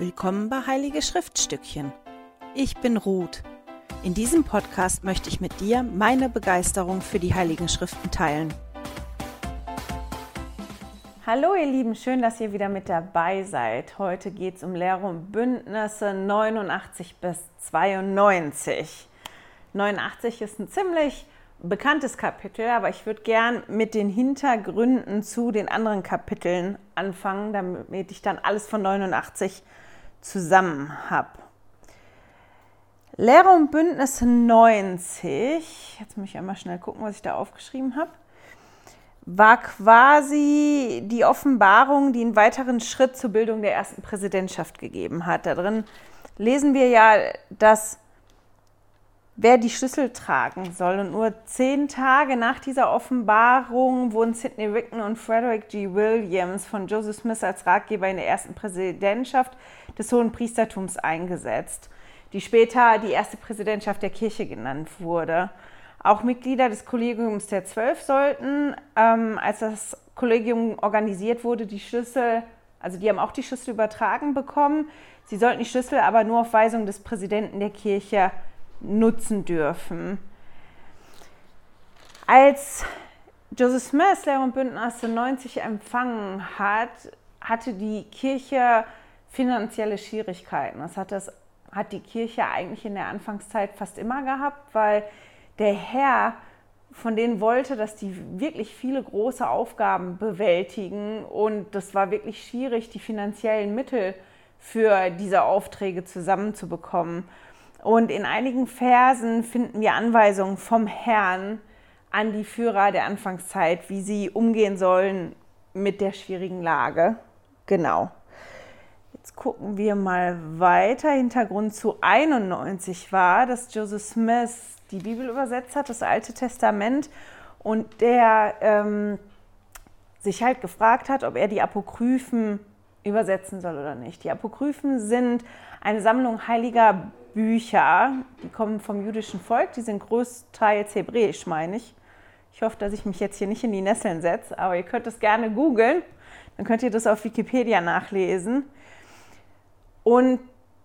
Willkommen bei Heilige Schriftstückchen. Ich bin Ruth. In diesem Podcast möchte ich mit dir meine Begeisterung für die Heiligen Schriften teilen. Hallo ihr Lieben, schön, dass ihr wieder mit dabei seid. Heute geht es um Lehre und Bündnisse 89 bis 92. 89 ist ein ziemlich bekanntes Kapitel, aber ich würde gern mit den Hintergründen zu den anderen Kapiteln anfangen, damit ich dann alles von 89 zusammen habe. Lehre und Bündnisse 90, jetzt muss ich einmal schnell gucken, was ich da aufgeschrieben habe, war quasi die Offenbarung, die einen weiteren Schritt zur Bildung der ersten Präsidentschaft gegeben hat. Darin lesen wir ja, dass wer die Schlüssel tragen soll. Und nur zehn Tage nach dieser Offenbarung wurden Sidney Rigdon und Frederick G. Williams von Joseph Smith als Ratgeber in der ersten Präsidentschaft des Hohen Priestertums eingesetzt, die später die erste Präsidentschaft der Kirche genannt wurde. Auch Mitglieder des Kollegiums der Zwölf sollten, ähm, als das Kollegium organisiert wurde, die Schlüssel, also die haben auch die Schlüssel übertragen bekommen. Sie sollten die Schlüssel aber nur auf Weisung des Präsidenten der Kirche nutzen dürfen. Als Joseph Smith Lehre und Bündnis 90 empfangen hat, hatte die Kirche finanzielle Schwierigkeiten. Das hat, das hat die Kirche eigentlich in der Anfangszeit fast immer gehabt, weil der Herr von denen wollte, dass die wirklich viele große Aufgaben bewältigen und das war wirklich schwierig, die finanziellen Mittel für diese Aufträge zusammenzubekommen. Und in einigen Versen finden wir Anweisungen vom Herrn an die Führer der Anfangszeit, wie sie umgehen sollen mit der schwierigen Lage. Genau. Jetzt gucken wir mal weiter. Hintergrund zu 91 war, dass Joseph Smith die Bibel übersetzt hat, das Alte Testament, und der ähm, sich halt gefragt hat, ob er die Apokryphen übersetzen soll oder nicht. Die Apokryphen sind eine Sammlung heiliger Bücher, die kommen vom jüdischen Volk, die sind größtenteils hebräisch, meine ich. Ich hoffe, dass ich mich jetzt hier nicht in die Nesseln setze, aber ihr könnt es gerne googeln, dann könnt ihr das auf Wikipedia nachlesen. Und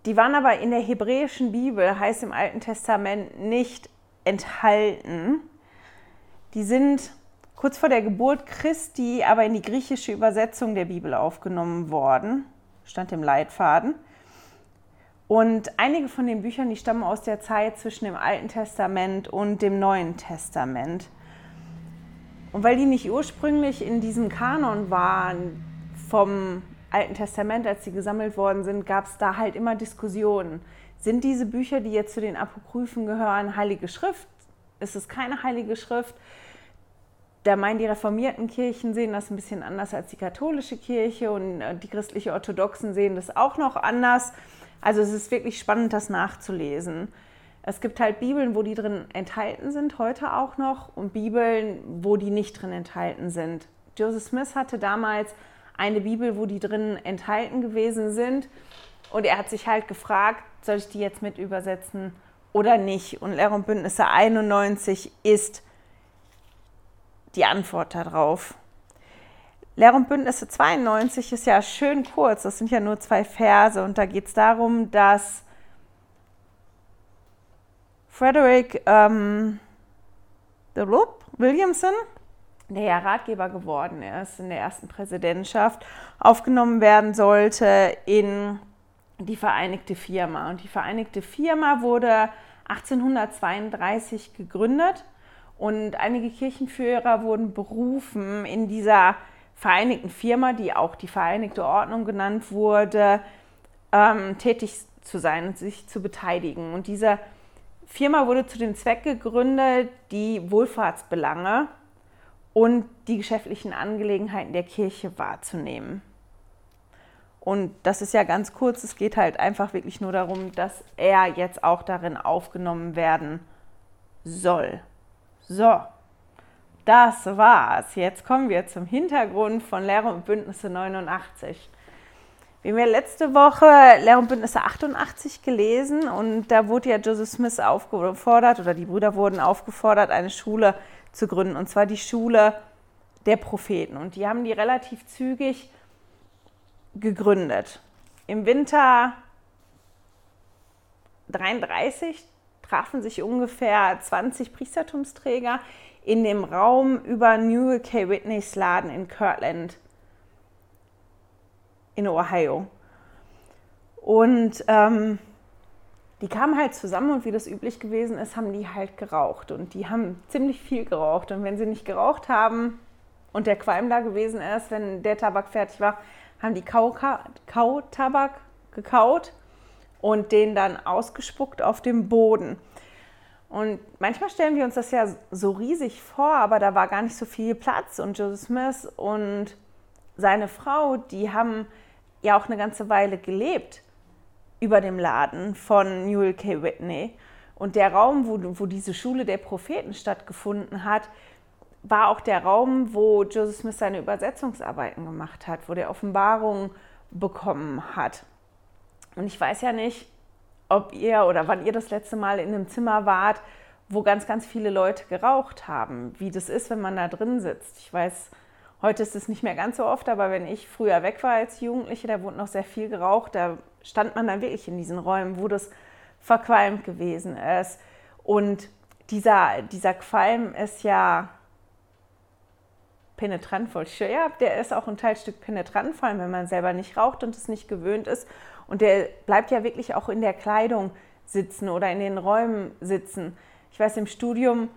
die waren aber in der hebräischen Bibel, heißt im Alten Testament, nicht enthalten. Die sind kurz vor der Geburt Christi aber in die griechische Übersetzung der Bibel aufgenommen worden, stand im Leitfaden. Und einige von den Büchern, die stammen aus der Zeit zwischen dem Alten Testament und dem Neuen Testament. Und weil die nicht ursprünglich in diesem Kanon waren vom Alten Testament, als sie gesammelt worden sind, gab es da halt immer Diskussionen. Sind diese Bücher, die jetzt zu den Apokryphen gehören, heilige Schrift? Ist es keine heilige Schrift? Da meinen die reformierten Kirchen sehen das ein bisschen anders als die katholische Kirche und äh, die christliche Orthodoxen sehen das auch noch anders. Also es ist wirklich spannend, das nachzulesen. Es gibt halt Bibeln, wo die drin enthalten sind, heute auch noch, und Bibeln, wo die nicht drin enthalten sind. Joseph Smith hatte damals eine Bibel, wo die drin enthalten gewesen sind. Und er hat sich halt gefragt, soll ich die jetzt mit übersetzen oder nicht? Und Lehre und Bündnisse 91 ist die Antwort darauf. Lehre und Bündnisse 92 ist ja schön kurz, das sind ja nur zwei Verse. Und da geht es darum, dass Frederick ähm, Williamson, der ja Ratgeber geworden ist in der ersten Präsidentschaft, aufgenommen werden sollte in die Vereinigte Firma. Und die Vereinigte Firma wurde 1832 gegründet. Und einige Kirchenführer wurden berufen, in dieser Vereinigten Firma, die auch die Vereinigte Ordnung genannt wurde, ähm, tätig zu sein und sich zu beteiligen. Und diese Firma wurde zu dem Zweck gegründet, die Wohlfahrtsbelange und die geschäftlichen Angelegenheiten der Kirche wahrzunehmen. Und das ist ja ganz kurz, es geht halt einfach wirklich nur darum, dass er jetzt auch darin aufgenommen werden soll. So, das war's. Jetzt kommen wir zum Hintergrund von Lehre und Bündnisse 89. Wir haben ja letzte Woche Lehre und Bündnisse 88 gelesen und da wurde ja Joseph Smith aufgefordert oder die Brüder wurden aufgefordert, eine Schule zu gründen und zwar die Schule der Propheten. Und die haben die relativ zügig gegründet. im Winter 33 trafen sich ungefähr 20 Priestertumsträger in dem Raum über Newell K. Whitneys Laden in Kirtland in Ohio. Und ähm, die kamen halt zusammen und wie das üblich gewesen ist, haben die halt geraucht. Und die haben ziemlich viel geraucht. Und wenn sie nicht geraucht haben und der Qualm da gewesen ist, wenn der Tabak fertig war, haben die Kautabak gekaut und den dann ausgespuckt auf dem Boden. Und manchmal stellen wir uns das ja so riesig vor, aber da war gar nicht so viel Platz. Und Joseph Smith und seine Frau, die haben ja auch eine ganze Weile gelebt über dem Laden von Newell K. Whitney. Und der Raum, wo, wo diese Schule der Propheten stattgefunden hat, war auch der Raum, wo Joseph Smith seine Übersetzungsarbeiten gemacht hat, wo der Offenbarungen bekommen hat. Und ich weiß ja nicht, ob ihr oder wann ihr das letzte Mal in einem Zimmer wart, wo ganz, ganz viele Leute geraucht haben, wie das ist, wenn man da drin sitzt. Ich weiß, heute ist es nicht mehr ganz so oft, aber wenn ich früher weg war als Jugendliche, da wurde noch sehr viel geraucht, da stand man dann wirklich in diesen Räumen, wo das verqualmt gewesen ist. Und dieser, dieser Qualm ist ja penetrant, voll. Ja, der ist auch ein Teilstück penetrant, vor allem wenn man selber nicht raucht und es nicht gewöhnt ist. Und der bleibt ja wirklich auch in der Kleidung sitzen oder in den Räumen sitzen. Ich weiß, im Studium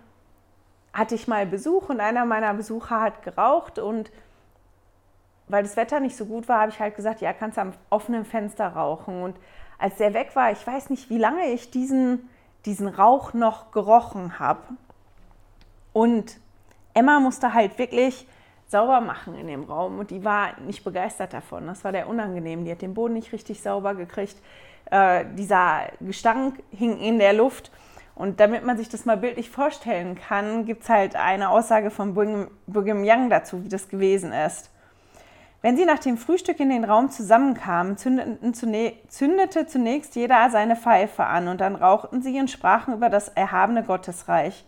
hatte ich mal Besuch und einer meiner Besucher hat geraucht und weil das Wetter nicht so gut war, habe ich halt gesagt, ja, kannst du am offenen Fenster rauchen. Und als der weg war, ich weiß nicht, wie lange ich diesen, diesen Rauch noch gerochen habe. Und Emma musste halt wirklich sauber machen in dem Raum und die war nicht begeistert davon. Das war der unangenehm. Die hat den Boden nicht richtig sauber gekriegt. Äh, dieser Gestank hing in der Luft. Und damit man sich das mal bildlich vorstellen kann, gibt es halt eine Aussage von Brigham Young dazu, wie das gewesen ist. Wenn sie nach dem Frühstück in den Raum zusammenkamen, zündete zunächst jeder seine Pfeife an und dann rauchten sie und sprachen über das erhabene Gottesreich.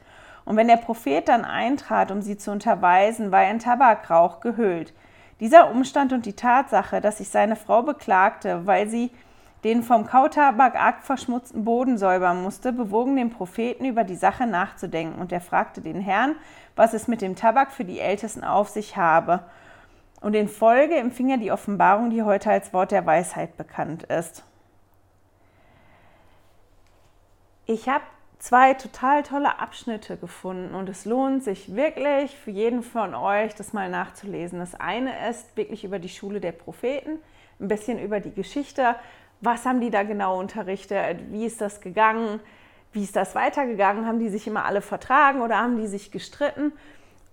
Und wenn der Prophet dann eintrat, um sie zu unterweisen, war er in Tabakrauch gehüllt. Dieser Umstand und die Tatsache, dass sich seine Frau beklagte, weil sie den vom Kautabak arg verschmutzten Boden säubern musste, bewogen den Propheten über die Sache nachzudenken, und er fragte den Herrn, was es mit dem Tabak für die Ältesten auf sich habe. Und in Folge empfing er die Offenbarung, die heute als Wort der Weisheit bekannt ist. Ich habe zwei total tolle Abschnitte gefunden und es lohnt sich wirklich für jeden von euch, das mal nachzulesen. Das eine ist wirklich über die Schule der Propheten, ein bisschen über die Geschichte. Was haben die da genau unterrichtet? Wie ist das gegangen? Wie ist das weitergegangen? Haben die sich immer alle vertragen oder haben die sich gestritten?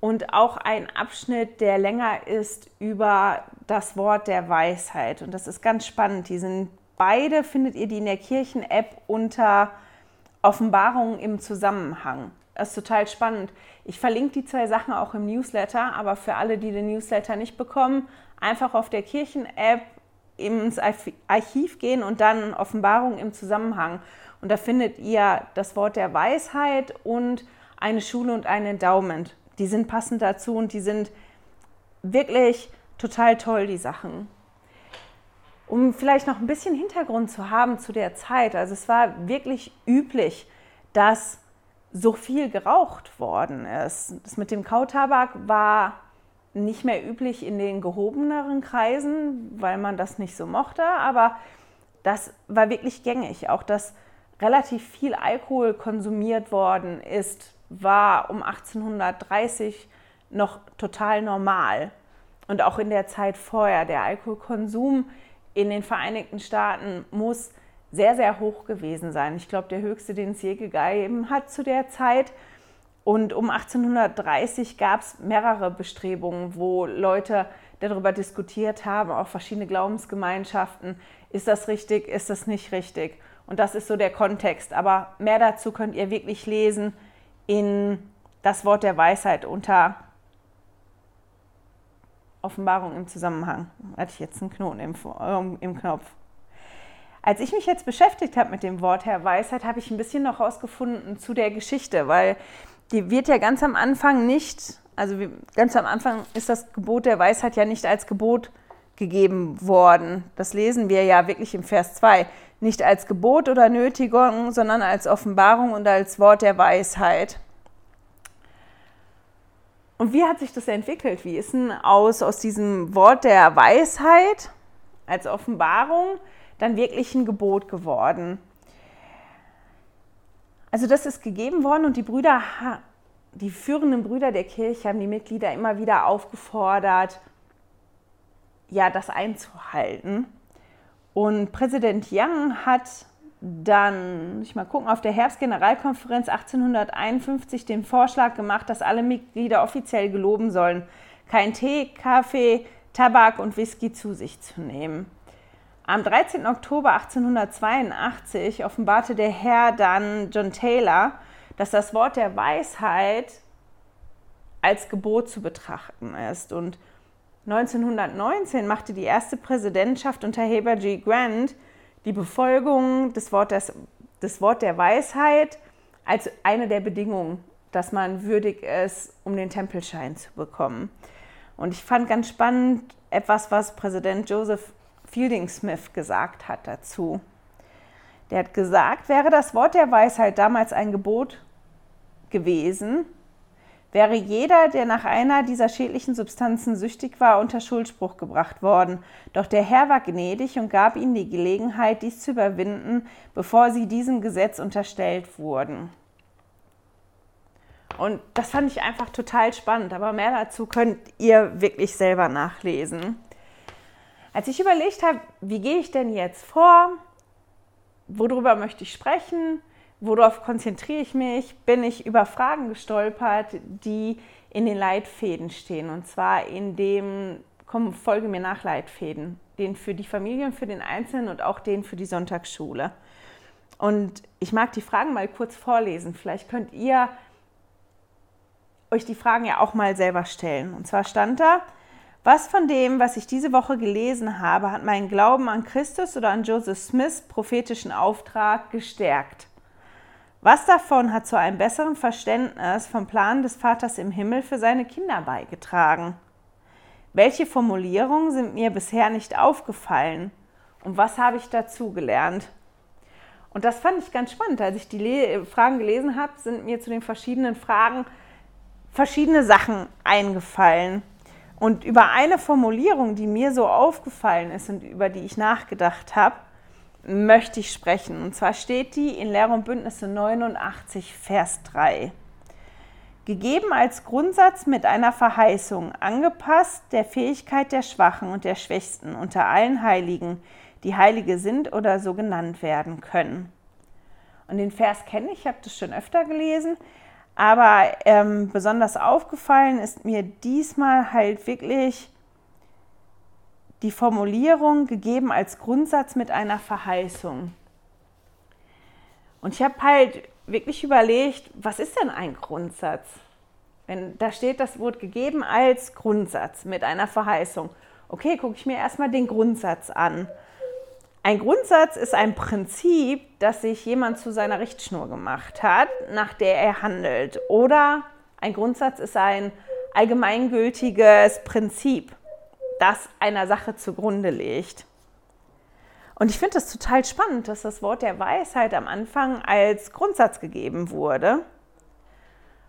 und auch ein Abschnitt, der länger ist über das Wort der Weisheit. Und das ist ganz spannend. Die sind beide, findet ihr die in der Kirchen-App unter Offenbarungen im Zusammenhang. Das ist total spannend. Ich verlinke die zwei Sachen auch im Newsletter, aber für alle, die den Newsletter nicht bekommen, einfach auf der Kirchen-App ins Archiv gehen und dann Offenbarungen im Zusammenhang. Und da findet ihr das Wort der Weisheit und eine Schule und ein Endowment die sind passend dazu und die sind wirklich total toll, die Sachen. Um vielleicht noch ein bisschen Hintergrund zu haben zu der Zeit. Also es war wirklich üblich, dass so viel geraucht worden ist. Das mit dem Kautabak war nicht mehr üblich in den gehobeneren Kreisen, weil man das nicht so mochte, aber das war wirklich gängig. Auch dass relativ viel Alkohol konsumiert worden ist war um 1830 noch total normal. Und auch in der Zeit vorher. Der Alkoholkonsum in den Vereinigten Staaten muss sehr, sehr hoch gewesen sein. Ich glaube, der höchste, den es je gegeben hat zu der Zeit. Und um 1830 gab es mehrere Bestrebungen, wo Leute darüber diskutiert haben, auch verschiedene Glaubensgemeinschaften. Ist das richtig, ist das nicht richtig? Und das ist so der Kontext. Aber mehr dazu könnt ihr wirklich lesen in das Wort der Weisheit unter Offenbarung im Zusammenhang. Hatte ich jetzt einen Knoten im, äh, im Knopf. Als ich mich jetzt beschäftigt habe mit dem Wort der Weisheit, habe ich ein bisschen noch rausgefunden zu der Geschichte, weil die wird ja ganz am Anfang nicht, also ganz am Anfang ist das Gebot der Weisheit ja nicht als Gebot gegeben worden. Das lesen wir ja wirklich im Vers 2. Nicht als Gebot oder Nötigung, sondern als Offenbarung und als Wort der Weisheit. Und wie hat sich das entwickelt? Wie ist denn aus, aus diesem Wort der Weisheit als Offenbarung dann wirklich ein Gebot geworden? Also das ist gegeben worden und die Brüder, die führenden Brüder der Kirche haben die Mitglieder immer wieder aufgefordert, ja, das einzuhalten. Und Präsident Young hat dann, ich mal gucken, auf der Herbstgeneralkonferenz 1851 den Vorschlag gemacht, dass alle Mitglieder offiziell geloben sollen, kein Tee, Kaffee, Tabak und Whisky zu sich zu nehmen. Am 13. Oktober 1882 offenbarte der Herr dann John Taylor, dass das Wort der Weisheit als Gebot zu betrachten ist. Und 1919 machte die erste Präsidentschaft unter Heber G. Grant die Befolgung des Wortes des Wort der Weisheit als eine der Bedingungen, dass man würdig ist, um den Tempelschein zu bekommen. Und ich fand ganz spannend etwas, was Präsident Joseph Fielding Smith gesagt hat dazu. Der hat gesagt, wäre das Wort der Weisheit damals ein Gebot gewesen, wäre jeder, der nach einer dieser schädlichen Substanzen süchtig war, unter Schuldspruch gebracht worden. Doch der Herr war gnädig und gab ihnen die Gelegenheit, dies zu überwinden, bevor sie diesem Gesetz unterstellt wurden. Und das fand ich einfach total spannend, aber mehr dazu könnt ihr wirklich selber nachlesen. Als ich überlegt habe, wie gehe ich denn jetzt vor, worüber möchte ich sprechen, worauf konzentriere ich mich, bin ich über Fragen gestolpert, die in den Leitfäden stehen. Und zwar in dem, komm, folge mir nach Leitfäden, den für die Familie und für den Einzelnen und auch den für die Sonntagsschule. Und ich mag die Fragen mal kurz vorlesen. Vielleicht könnt ihr euch die Fragen ja auch mal selber stellen. Und zwar stand da, was von dem, was ich diese Woche gelesen habe, hat meinen Glauben an Christus oder an Joseph Smiths prophetischen Auftrag gestärkt? Was davon hat zu einem besseren Verständnis vom Plan des Vaters im Himmel für seine Kinder beigetragen? Welche Formulierungen sind mir bisher nicht aufgefallen? Und was habe ich dazu gelernt? Und das fand ich ganz spannend. Als ich die Fragen gelesen habe, sind mir zu den verschiedenen Fragen verschiedene Sachen eingefallen. Und über eine Formulierung, die mir so aufgefallen ist und über die ich nachgedacht habe, möchte ich sprechen. Und zwar steht die in Lehre und Bündnisse 89, Vers 3. Gegeben als Grundsatz mit einer Verheißung, angepasst der Fähigkeit der Schwachen und der Schwächsten unter allen Heiligen, die Heilige sind oder so genannt werden können. Und den Vers kenne ich, ich habe das schon öfter gelesen. Aber ähm, besonders aufgefallen ist mir diesmal halt wirklich die Formulierung gegeben als Grundsatz mit einer Verheißung. Und ich habe halt wirklich überlegt, was ist denn ein Grundsatz? Wenn da steht das Wort gegeben als Grundsatz mit einer Verheißung. Okay, gucke ich mir erstmal den Grundsatz an. Ein Grundsatz ist ein Prinzip, das sich jemand zu seiner Richtschnur gemacht hat, nach der er handelt. Oder ein Grundsatz ist ein allgemeingültiges Prinzip, das einer Sache zugrunde legt. Und ich finde das total spannend, dass das Wort der Weisheit am Anfang als Grundsatz gegeben wurde.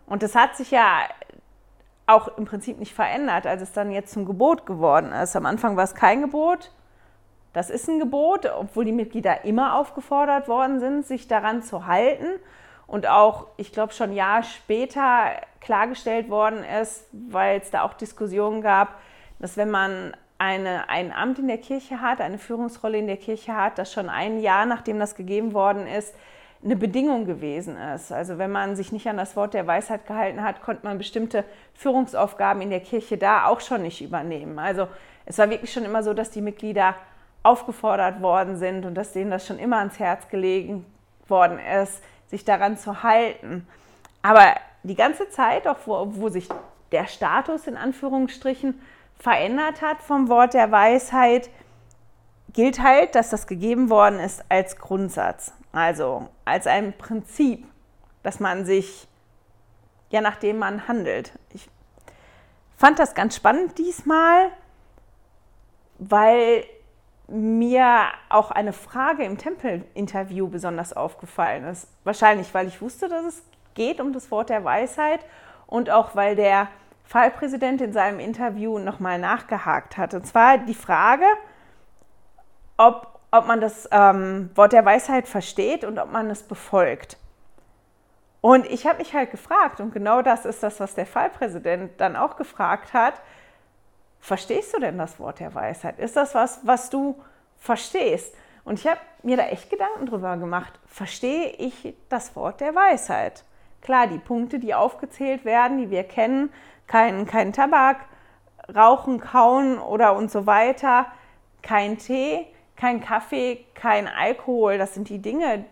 Und das hat sich ja auch im Prinzip nicht verändert, als es dann jetzt zum Gebot geworden ist. Am Anfang war es kein Gebot, das ist ein Gebot, obwohl die Mitglieder immer aufgefordert worden sind, sich daran zu halten. Und auch, ich glaube, schon ein Jahr später klargestellt worden ist, weil es da auch Diskussionen gab, dass wenn man eine, ein Amt in der Kirche hat, eine Führungsrolle in der Kirche hat, das schon ein Jahr, nachdem das gegeben worden ist, eine Bedingung gewesen ist. Also wenn man sich nicht an das Wort der Weisheit gehalten hat, konnte man bestimmte Führungsaufgaben in der Kirche da auch schon nicht übernehmen. Also es war wirklich schon immer so, dass die Mitglieder aufgefordert worden sind und dass denen das schon immer ans Herz gelegen worden ist, sich daran zu halten. Aber die ganze Zeit, auch wo, wo sich der Status in Anführungsstrichen verändert hat vom Wort der Weisheit, gilt halt, dass das gegeben worden ist als Grundsatz, also als ein Prinzip, dass man sich, ja, nachdem man handelt. Ich fand das ganz spannend diesmal, weil mir auch eine Frage im Tempel-Interview besonders aufgefallen ist. Wahrscheinlich, weil ich wusste, dass es geht um das Wort der Weisheit und auch weil der Fallpräsident in seinem Interview nochmal nachgehakt hat. Und zwar die Frage, ob, ob man das ähm, Wort der Weisheit versteht und ob man es befolgt. Und ich habe mich halt gefragt, und genau das ist das, was der Fallpräsident dann auch gefragt hat, verstehst du denn das Wort der Weisheit? Ist das was, was du verstehst? Und ich habe mir da echt Gedanken drüber gemacht. Verstehe ich das Wort der Weisheit? Klar, die Punkte, die aufgezählt werden, die wir kennen, kein, kein Tabak, Rauchen, Kauen oder und so weiter, kein Tee, kein Kaffee, kein Alkohol, das sind die Dinge,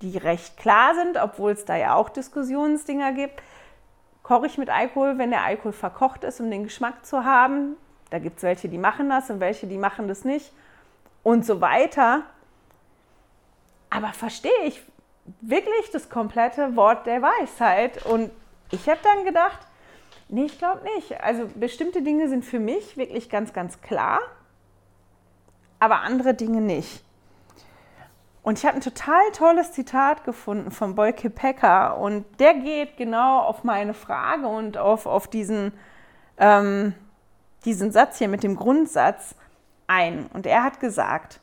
die recht klar sind, obwohl es da ja auch Diskussionsdinger gibt koche ich mit Alkohol, wenn der Alkohol verkocht ist, um den Geschmack zu haben. Da gibt es welche, die machen das und welche, die machen das nicht und so weiter. Aber verstehe ich wirklich das komplette Wort der Weisheit? Und ich habe dann gedacht, nee, ich glaube nicht. Also bestimmte Dinge sind für mich wirklich ganz, ganz klar, aber andere Dinge nicht. Und ich habe ein total tolles Zitat gefunden von Boyke Pecker und der geht genau auf meine Frage und auf, auf diesen, ähm, diesen Satz hier mit dem Grundsatz ein. Und er hat gesagt,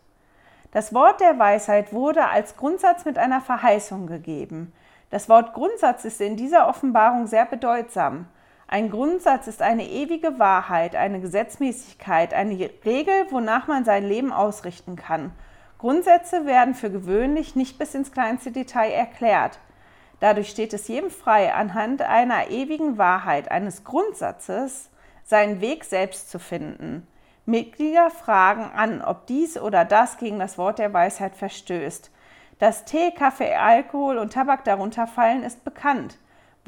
das Wort der Weisheit wurde als Grundsatz mit einer Verheißung gegeben. Das Wort Grundsatz ist in dieser Offenbarung sehr bedeutsam. Ein Grundsatz ist eine ewige Wahrheit, eine Gesetzmäßigkeit, eine Regel, wonach man sein Leben ausrichten kann – Grundsätze werden für gewöhnlich nicht bis ins kleinste Detail erklärt. Dadurch steht es jedem frei, anhand einer ewigen Wahrheit, eines Grundsatzes, seinen Weg selbst zu finden. Mitglieder fragen an, ob dies oder das gegen das Wort der Weisheit verstößt. Dass Tee, Kaffee, Alkohol und Tabak darunter fallen, ist bekannt.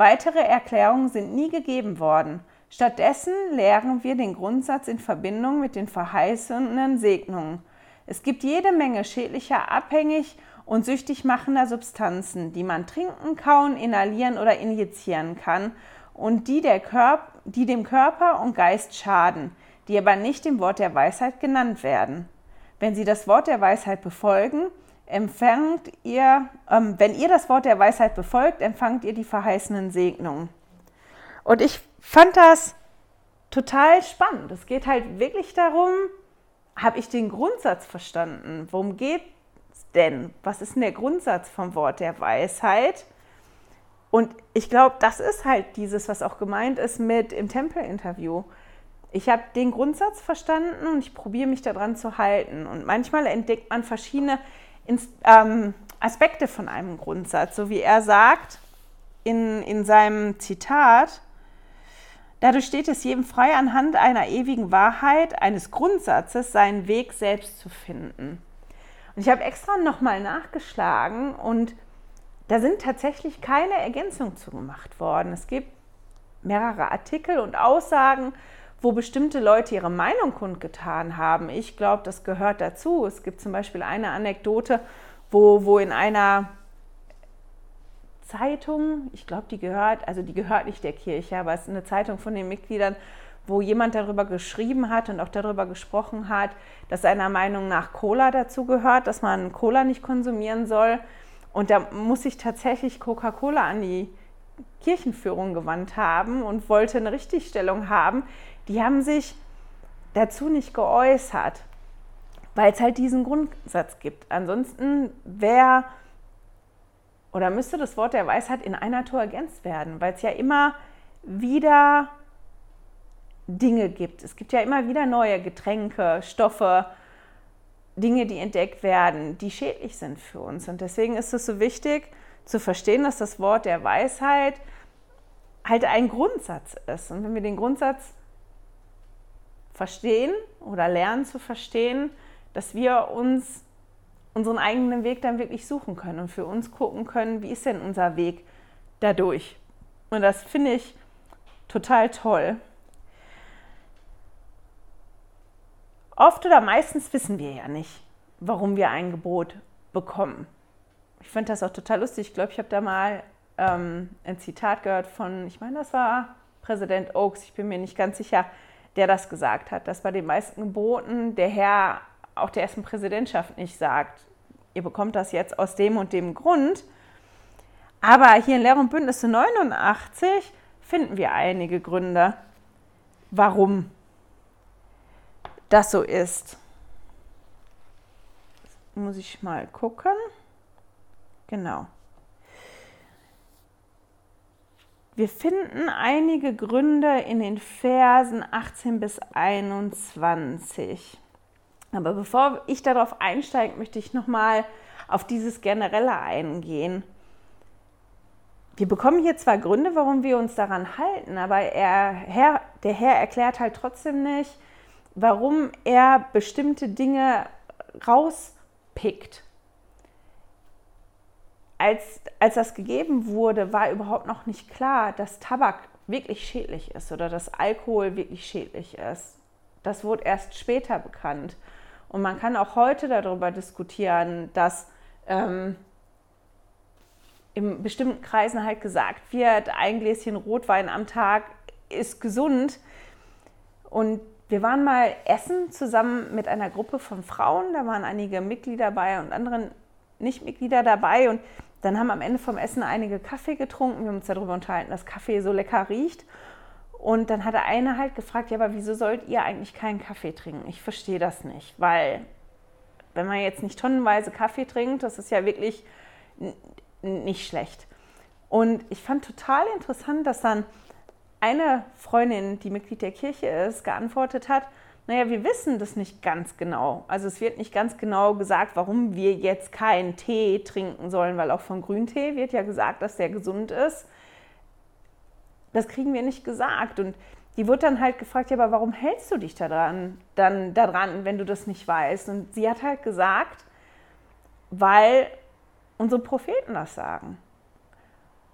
Weitere Erklärungen sind nie gegeben worden. Stattdessen lehren wir den Grundsatz in Verbindung mit den verheißenen Segnungen. Es gibt jede Menge schädlicher, abhängig und süchtig machender Substanzen, die man trinken, kauen, inhalieren oder injizieren kann und die, die dem Körper und Geist schaden, die aber nicht dem Wort der Weisheit genannt werden. Wenn Sie das Wort der Weisheit befolgen, empfangt ihr, ähm, wenn ihr das Wort der Weisheit befolgt, empfangt ihr die verheißenen Segnungen. Und ich fand das total spannend. Es geht halt wirklich darum, habe ich den Grundsatz verstanden. Worum geht es denn? Was ist denn der Grundsatz vom Wort der Weisheit? Und ich glaube, das ist halt dieses, was auch gemeint ist mit im Tempelinterview. Ich habe den Grundsatz verstanden und ich probiere mich daran zu halten. Und manchmal entdeckt man verschiedene Aspekte von einem Grundsatz, so wie er sagt in, in seinem Zitat. Dadurch steht es jedem frei, anhand einer ewigen Wahrheit, eines Grundsatzes, seinen Weg selbst zu finden. Und ich habe extra nochmal nachgeschlagen und da sind tatsächlich keine Ergänzungen zu gemacht worden. Es gibt mehrere Artikel und Aussagen, wo bestimmte Leute ihre Meinung kundgetan haben. Ich glaube, das gehört dazu. Es gibt zum Beispiel eine Anekdote, wo, wo in einer Zeitung, ich glaube, die gehört, also die gehört nicht der Kirche, aber es ist eine Zeitung von den Mitgliedern, wo jemand darüber geschrieben hat und auch darüber gesprochen hat, dass seiner Meinung nach Cola dazu gehört, dass man Cola nicht konsumieren soll. Und da muss sich tatsächlich Coca-Cola an die Kirchenführung gewandt haben und wollte eine Richtigstellung haben. Die haben sich dazu nicht geäußert, weil es halt diesen Grundsatz gibt. Ansonsten wäre oder müsste das Wort der Weisheit in einer Tour ergänzt werden, weil es ja immer wieder Dinge gibt. Es gibt ja immer wieder neue Getränke, Stoffe, Dinge, die entdeckt werden, die schädlich sind für uns. Und deswegen ist es so wichtig zu verstehen, dass das Wort der Weisheit halt ein Grundsatz ist. Und wenn wir den Grundsatz verstehen oder lernen zu verstehen, dass wir uns unseren eigenen Weg dann wirklich suchen können und für uns gucken können, wie ist denn unser Weg dadurch. Und das finde ich total toll. Oft oder meistens wissen wir ja nicht, warum wir ein Gebot bekommen. Ich finde das auch total lustig. Ich glaube, ich habe da mal ähm, ein Zitat gehört von, ich meine, das war Präsident Oaks, ich bin mir nicht ganz sicher. Der das gesagt hat, dass bei den meisten Geboten der Herr auch der ersten Präsidentschaft nicht sagt, ihr bekommt das jetzt aus dem und dem Grund. Aber hier in Lehr und Bündnisse 89 finden wir einige Gründe, warum das so ist. Muss ich mal gucken. Genau. Wir finden einige Gründe in den Versen 18 bis 21. Aber bevor ich darauf einsteige, möchte ich nochmal auf dieses Generelle eingehen. Wir bekommen hier zwar Gründe, warum wir uns daran halten, aber er, Herr, der Herr erklärt halt trotzdem nicht, warum er bestimmte Dinge rauspickt. Als, als das gegeben wurde, war überhaupt noch nicht klar, dass Tabak wirklich schädlich ist oder dass Alkohol wirklich schädlich ist. Das wurde erst später bekannt. Und man kann auch heute darüber diskutieren, dass ähm, in bestimmten Kreisen halt gesagt wird, ein Gläschen Rotwein am Tag ist gesund. Und wir waren mal essen zusammen mit einer Gruppe von Frauen. Da waren einige Mitglieder dabei und andere Nichtmitglieder dabei. Und dann haben am Ende vom Essen einige Kaffee getrunken. Wir haben uns darüber unterhalten, dass Kaffee so lecker riecht. Und dann hat der eine halt gefragt, ja, aber wieso sollt ihr eigentlich keinen Kaffee trinken? Ich verstehe das nicht, weil wenn man jetzt nicht tonnenweise Kaffee trinkt, das ist ja wirklich nicht schlecht. Und ich fand total interessant, dass dann eine Freundin, die Mitglied der Kirche ist, geantwortet hat, naja, wir wissen das nicht ganz genau. Also es wird nicht ganz genau gesagt, warum wir jetzt keinen Tee trinken sollen, weil auch von Grüntee wird ja gesagt, dass der gesund ist das kriegen wir nicht gesagt. Und die wird dann halt gefragt, ja, aber warum hältst du dich da dran, dann daran, wenn du das nicht weißt? Und sie hat halt gesagt, weil unsere Propheten das sagen.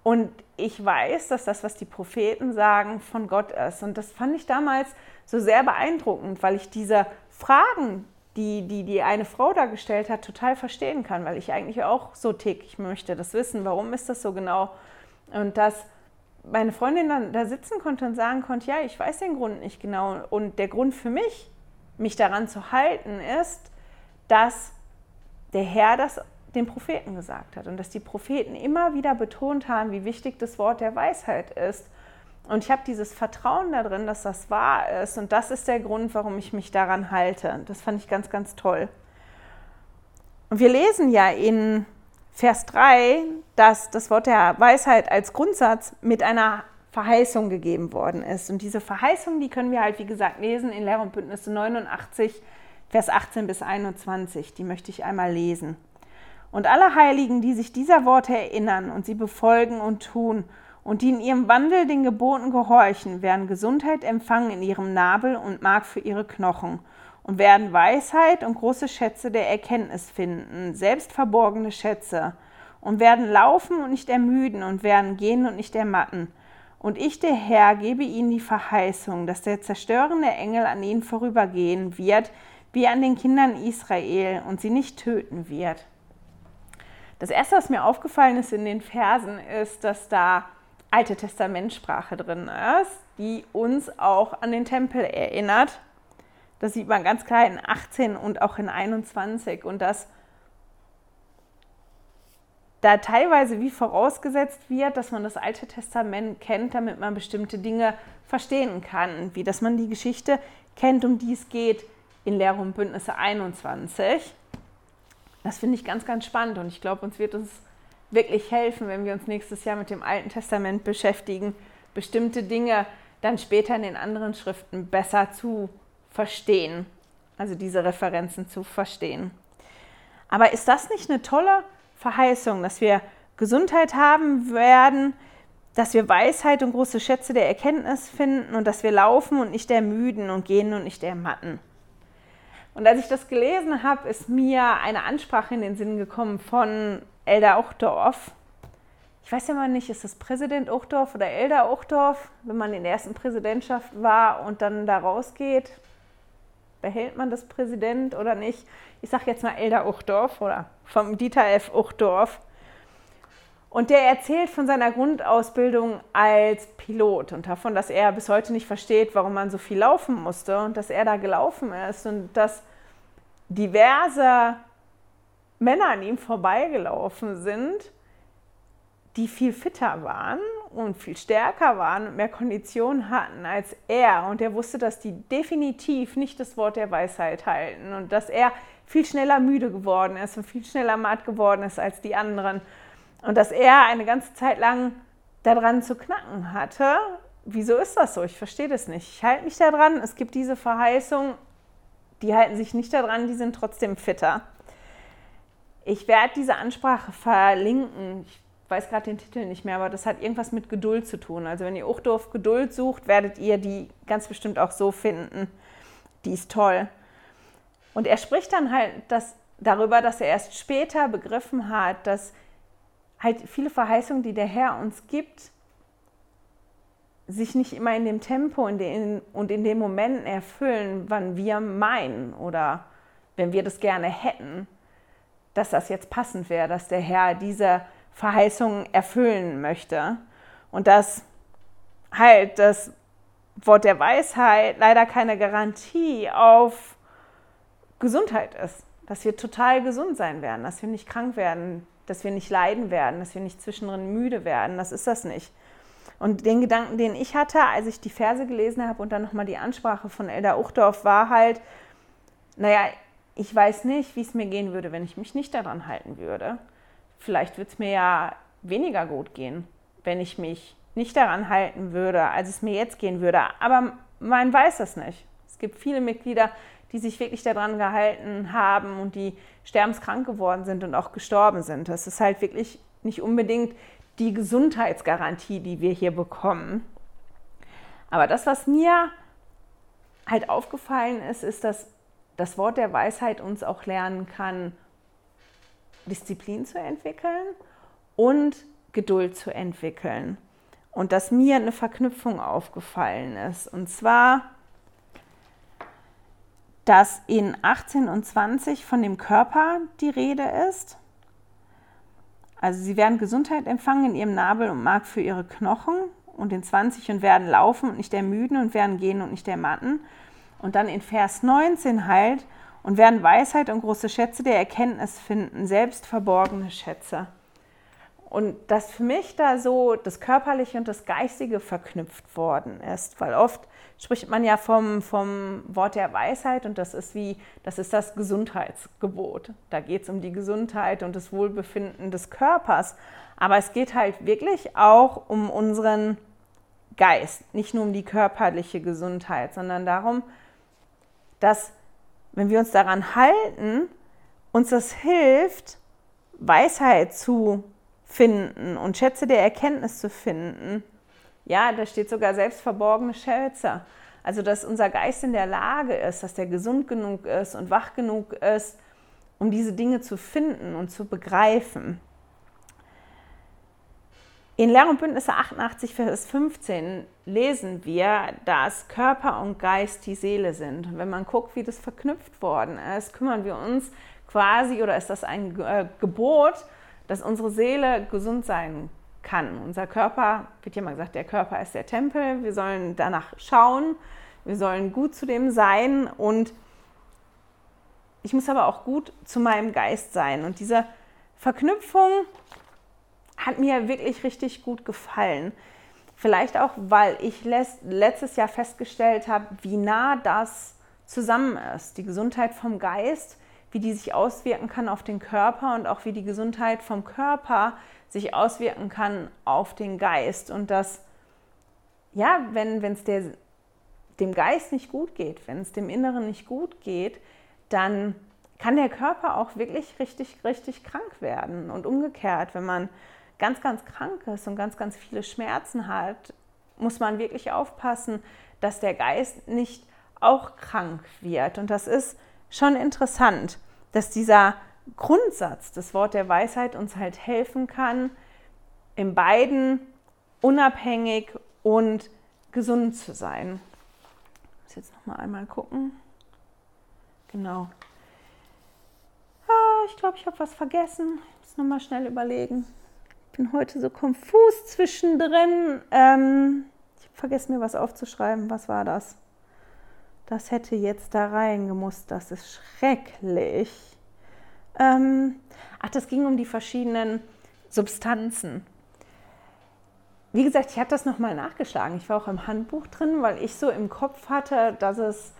Und ich weiß, dass das, was die Propheten sagen, von Gott ist. Und das fand ich damals so sehr beeindruckend, weil ich diese Fragen, die, die die eine Frau da gestellt hat, total verstehen kann, weil ich eigentlich auch so tick. Ich möchte das wissen, warum ist das so genau? Und das meine Freundin dann da sitzen konnte und sagen konnte, ja, ich weiß den Grund nicht genau. Und der Grund für mich, mich daran zu halten, ist, dass der Herr das den Propheten gesagt hat und dass die Propheten immer wieder betont haben, wie wichtig das Wort der Weisheit ist. Und ich habe dieses Vertrauen darin, dass das wahr ist. Und das ist der Grund, warum ich mich daran halte. Das fand ich ganz, ganz toll. Und wir lesen ja in Vers 3, dass das Wort der Weisheit als Grundsatz mit einer Verheißung gegeben worden ist. Und diese Verheißung, die können wir halt, wie gesagt, lesen in Lehr und Bündnisse 89, Vers 18 bis 21. Die möchte ich einmal lesen. Und alle Heiligen, die sich dieser Worte erinnern und sie befolgen und tun und die in ihrem Wandel den Geboten gehorchen, werden Gesundheit empfangen in ihrem Nabel und Mark für ihre Knochen und werden Weisheit und große Schätze der Erkenntnis finden, selbst verborgene Schätze, und werden laufen und nicht ermüden und werden gehen und nicht ermatten. Und ich, der Herr, gebe ihnen die Verheißung, dass der zerstörende Engel an ihnen vorübergehen wird, wie an den Kindern Israel, und sie nicht töten wird. Das erste, was mir aufgefallen ist in den Versen, ist, dass da Alte Testamentsprache drin ist, die uns auch an den Tempel erinnert. Das sieht man ganz klar in 18 und auch in 21. Und dass da teilweise wie vorausgesetzt wird, dass man das Alte Testament kennt, damit man bestimmte Dinge verstehen kann, wie dass man die Geschichte kennt, um die es geht in Lehre und Bündnisse 21. Das finde ich ganz, ganz spannend und ich glaube, uns wird uns wirklich helfen, wenn wir uns nächstes Jahr mit dem Alten Testament beschäftigen, bestimmte Dinge dann später in den anderen Schriften besser zu verstehen, also diese Referenzen zu verstehen. Aber ist das nicht eine tolle Verheißung, dass wir Gesundheit haben werden, dass wir Weisheit und große Schätze der Erkenntnis finden und dass wir laufen und nicht ermüden und gehen und nicht ermatten? Und als ich das gelesen habe, ist mir eine Ansprache in den Sinn gekommen von Elder Ochdorf. Ich weiß ja mal nicht, ist das Präsident Ochdorf oder Elder Ochdorf, wenn man in der ersten Präsidentschaft war und dann da rausgeht? behält man das Präsident oder nicht? Ich sage jetzt mal Elder Uchtdorf oder vom Dieter F. Uchtdorf. Und der erzählt von seiner Grundausbildung als Pilot und davon, dass er bis heute nicht versteht, warum man so viel laufen musste und dass er da gelaufen ist und dass diverse Männer an ihm vorbeigelaufen sind, die viel fitter waren und viel stärker waren und mehr Kondition hatten als er. Und er wusste, dass die definitiv nicht das Wort der Weisheit halten und dass er viel schneller müde geworden ist und viel schneller matt geworden ist als die anderen. Und dass er eine ganze Zeit lang daran zu knacken hatte. Wieso ist das so? Ich verstehe das nicht. Ich halte mich daran. Es gibt diese Verheißung, die halten sich nicht daran, die sind trotzdem fitter. Ich werde diese Ansprache verlinken. Ich weiß gerade den Titel nicht mehr, aber das hat irgendwas mit Geduld zu tun. Also wenn ihr Uchdorf Geduld sucht, werdet ihr die ganz bestimmt auch so finden. Die ist toll. Und er spricht dann halt das, darüber, dass er erst später begriffen hat, dass halt viele Verheißungen, die der Herr uns gibt, sich nicht immer in dem Tempo in den, und in den Momenten erfüllen, wann wir meinen oder wenn wir das gerne hätten, dass das jetzt passend wäre, dass der Herr diese Verheißungen erfüllen möchte. Und dass halt das Wort der Weisheit leider keine Garantie auf Gesundheit ist. Dass wir total gesund sein werden, dass wir nicht krank werden, dass wir nicht leiden werden, dass wir nicht zwischendrin müde werden. Das ist das nicht. Und den Gedanken, den ich hatte, als ich die Verse gelesen habe und dann nochmal die Ansprache von Elda Uchdorf, war halt, naja, ich weiß nicht, wie es mir gehen würde, wenn ich mich nicht daran halten würde. Vielleicht würde es mir ja weniger gut gehen, wenn ich mich nicht daran halten würde, als es mir jetzt gehen würde. Aber man weiß das nicht. Es gibt viele Mitglieder, die sich wirklich daran gehalten haben und die sterbenskrank geworden sind und auch gestorben sind. Das ist halt wirklich nicht unbedingt die Gesundheitsgarantie, die wir hier bekommen. Aber das, was mir halt aufgefallen ist, ist, dass das Wort der Weisheit uns auch lernen kann, Disziplin zu entwickeln und Geduld zu entwickeln. Und dass mir eine Verknüpfung aufgefallen ist. Und zwar dass in 18 und 20 von dem Körper die Rede ist. Also sie werden Gesundheit empfangen in ihrem Nabel und Mark für ihre Knochen und in 20 und werden laufen und nicht ermüden und werden gehen und nicht ermatten. Und dann in Vers 19 halt und werden Weisheit und große Schätze der Erkenntnis finden, selbst verborgene Schätze. Und dass für mich da so das Körperliche und das Geistige verknüpft worden ist, weil oft spricht man ja vom, vom Wort der Weisheit und das ist wie, das ist das Gesundheitsgebot. Da geht es um die Gesundheit und das Wohlbefinden des Körpers. Aber es geht halt wirklich auch um unseren Geist, nicht nur um die körperliche Gesundheit, sondern darum, dass, wenn wir uns daran halten, uns das hilft, Weisheit zu finden und Schätze der Erkenntnis zu finden ja, da steht sogar selbst verborgene Schätze. Also, dass unser Geist in der Lage ist, dass der gesund genug ist und wach genug ist, um diese Dinge zu finden und zu begreifen. In Lehr und Bündnisse 88, Vers 15 lesen wir, dass Körper und Geist die Seele sind. Und wenn man guckt, wie das verknüpft worden ist, kümmern wir uns quasi, oder ist das ein äh, Gebot, dass unsere Seele gesund sein kann. Unser Körper, wird ja mal gesagt, der Körper ist der Tempel. Wir sollen danach schauen. Wir sollen gut zu dem sein und ich muss aber auch gut zu meinem Geist sein. Und diese Verknüpfung hat mir wirklich richtig gut gefallen. Vielleicht auch, weil ich letztes Jahr festgestellt habe, wie nah das zusammen ist. Die Gesundheit vom Geist, wie die sich auswirken kann auf den Körper und auch wie die Gesundheit vom Körper sich auswirken kann auf den Geist und dass, ja, wenn es dem Geist nicht gut geht, wenn es dem Inneren nicht gut geht, dann kann der Körper auch wirklich richtig, richtig krank werden. Und umgekehrt, wenn man ganz, ganz krank ist und ganz, ganz viele Schmerzen hat, muss man wirklich aufpassen, dass der Geist nicht auch krank wird. Und das ist schon interessant, dass dieser Grundsatz, das Wort der Weisheit uns halt helfen kann, in beiden unabhängig und gesund zu sein. Ich muss jetzt noch mal einmal gucken. Genau. Ah, ich glaube, ich habe was vergessen. Ich muss noch mal schnell überlegen. Bin heute so konfus zwischendrin. Ähm, ich vergesse mir was aufzuschreiben. Was war das? Das hätte jetzt da reingemusst. Das ist schrecklich. Ähm, ach, das ging um die verschiedenen Substanzen. Wie gesagt, ich habe das nochmal nachgeschlagen. Ich war auch im Handbuch drin, weil ich so im Kopf hatte, dass es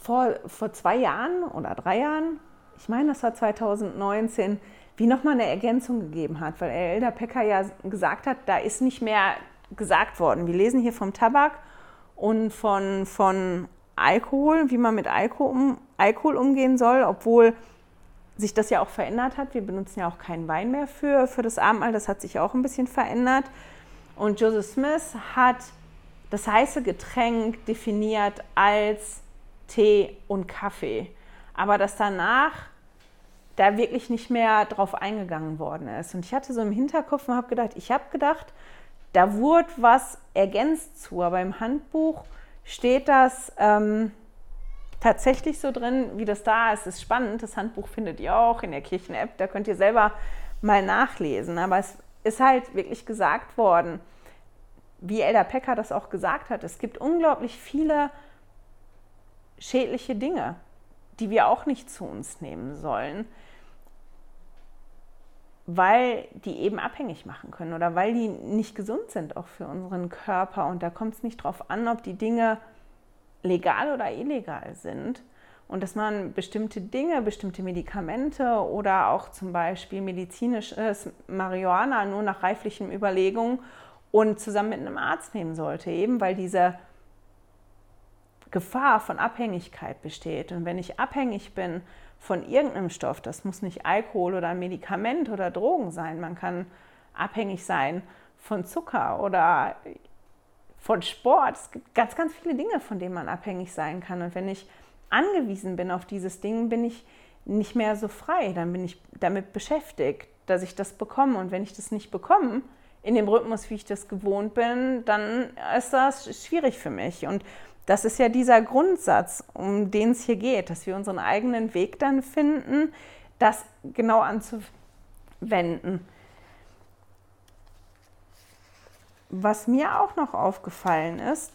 vor, vor zwei Jahren oder drei Jahren, ich meine, das war 2019, wie nochmal eine Ergänzung gegeben hat, weil Elder Pecker ja gesagt hat, da ist nicht mehr gesagt worden. Wir lesen hier vom Tabak und von, von Alkohol, wie man mit Alkohol, um, Alkohol umgehen soll, obwohl sich das ja auch verändert hat. Wir benutzen ja auch keinen Wein mehr für, für das Abendmahl, das hat sich auch ein bisschen verändert. Und Joseph Smith hat das heiße Getränk definiert als Tee und Kaffee. Aber dass danach da wirklich nicht mehr drauf eingegangen worden ist. Und ich hatte so im Hinterkopf und habe gedacht, ich habe gedacht, da wurde was ergänzt zu, aber im Handbuch steht das ähm, tatsächlich so drin, wie das da ist. Ist spannend. Das Handbuch findet ihr auch in der Kirchen-App. Da könnt ihr selber mal nachlesen. Aber es ist halt wirklich gesagt worden, wie Elder Pecker das auch gesagt hat. Es gibt unglaublich viele schädliche Dinge, die wir auch nicht zu uns nehmen sollen, weil die eben abhängig machen können oder weil die nicht gesund sind auch für unseren Körper. Und da kommt es nicht darauf an, ob die Dinge legal oder illegal sind. Und dass man bestimmte Dinge, bestimmte Medikamente oder auch zum Beispiel medizinisches Marihuana nur nach reiflichen Überlegungen und zusammen mit einem Arzt nehmen sollte, eben weil diese Gefahr von Abhängigkeit besteht. Und wenn ich abhängig bin von irgendeinem Stoff, das muss nicht Alkohol oder Medikament oder Drogen sein, man kann abhängig sein von Zucker oder von Sport. Es gibt ganz, ganz viele Dinge, von denen man abhängig sein kann. Und wenn ich angewiesen bin auf dieses Ding, bin ich nicht mehr so frei. Dann bin ich damit beschäftigt, dass ich das bekomme. Und wenn ich das nicht bekomme, in dem Rhythmus, wie ich das gewohnt bin, dann ist das schwierig für mich. Und das ist ja dieser Grundsatz, um den es hier geht, dass wir unseren eigenen Weg dann finden, das genau anzuwenden. Was mir auch noch aufgefallen ist,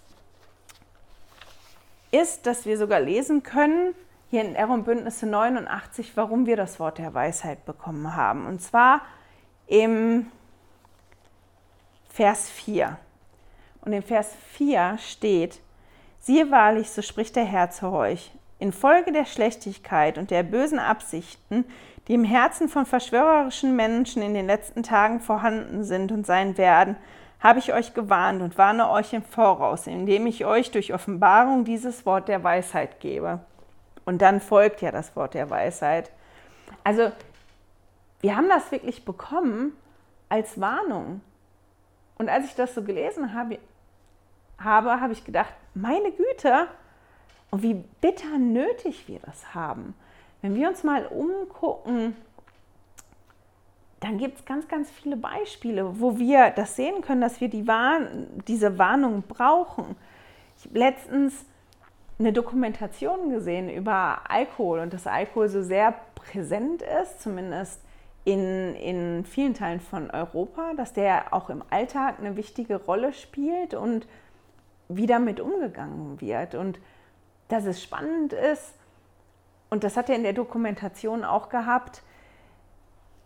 ist, dass wir sogar lesen können, hier in Erum Bündnisse 89, warum wir das Wort der Weisheit bekommen haben. Und zwar im Vers 4. Und im Vers 4 steht, siehe wahrlich, so spricht der Herr zu euch, infolge der Schlechtigkeit und der bösen Absichten, die im Herzen von verschwörerischen Menschen in den letzten Tagen vorhanden sind und sein werden, habe ich euch gewarnt und warne euch im Voraus, indem ich euch durch Offenbarung dieses Wort der Weisheit gebe. Und dann folgt ja das Wort der Weisheit. Also, wir haben das wirklich bekommen als Warnung. Und als ich das so gelesen habe, habe, habe ich gedacht, meine Güte, und wie bitter nötig wir das haben. Wenn wir uns mal umgucken, dann gibt es ganz, ganz viele Beispiele, wo wir das sehen können, dass wir die Warn diese Warnung brauchen. Ich habe letztens eine Dokumentation gesehen über Alkohol und dass Alkohol so sehr präsent ist, zumindest in, in vielen Teilen von Europa, dass der auch im Alltag eine wichtige Rolle spielt und wie damit umgegangen wird. Und dass es spannend ist, und das hat er in der Dokumentation auch gehabt,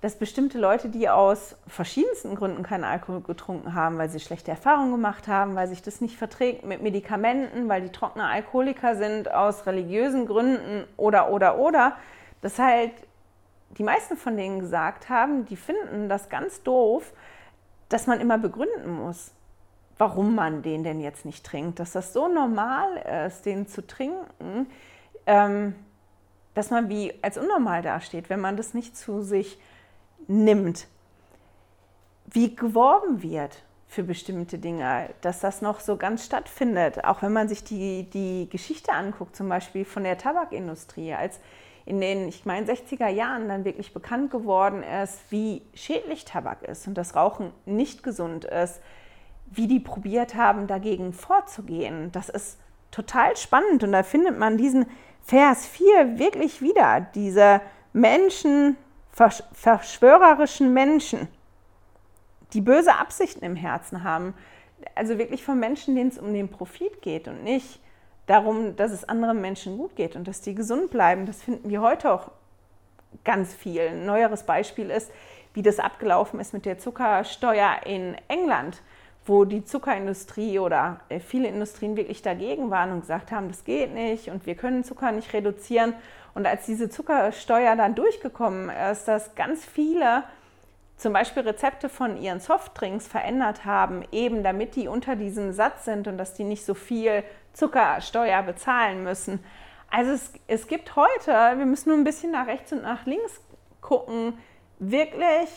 dass bestimmte Leute, die aus verschiedensten Gründen keinen Alkohol getrunken haben, weil sie schlechte Erfahrungen gemacht haben, weil sich das nicht verträgt mit Medikamenten, weil die trockene Alkoholiker sind, aus religiösen Gründen oder, oder, oder, dass halt die meisten von denen gesagt haben, die finden das ganz doof, dass man immer begründen muss, warum man den denn jetzt nicht trinkt. Dass das so normal ist, den zu trinken, ähm, dass man wie als unnormal dasteht, wenn man das nicht zu sich nimmt, wie geworben wird für bestimmte Dinge, dass das noch so ganz stattfindet. Auch wenn man sich die, die Geschichte anguckt, zum Beispiel von der Tabakindustrie, als in den, ich meine, 60er Jahren dann wirklich bekannt geworden ist, wie schädlich Tabak ist und das Rauchen nicht gesund ist, wie die probiert haben, dagegen vorzugehen. Das ist total spannend und da findet man diesen Vers 4 wirklich wieder, diese Menschen, verschwörerischen Menschen, die böse Absichten im Herzen haben. Also wirklich von Menschen, denen es um den Profit geht und nicht darum, dass es anderen Menschen gut geht und dass die gesund bleiben. Das finden wir heute auch ganz viel. Ein neueres Beispiel ist, wie das abgelaufen ist mit der Zuckersteuer in England, wo die Zuckerindustrie oder äh, viele Industrien wirklich dagegen waren und gesagt haben, das geht nicht und wir können Zucker nicht reduzieren. Und als diese Zuckersteuer dann durchgekommen ist, dass ganz viele zum Beispiel Rezepte von ihren Softdrinks verändert haben, eben damit die unter diesem Satz sind und dass die nicht so viel Zuckersteuer bezahlen müssen. Also es, es gibt heute, wir müssen nur ein bisschen nach rechts und nach links gucken, wirklich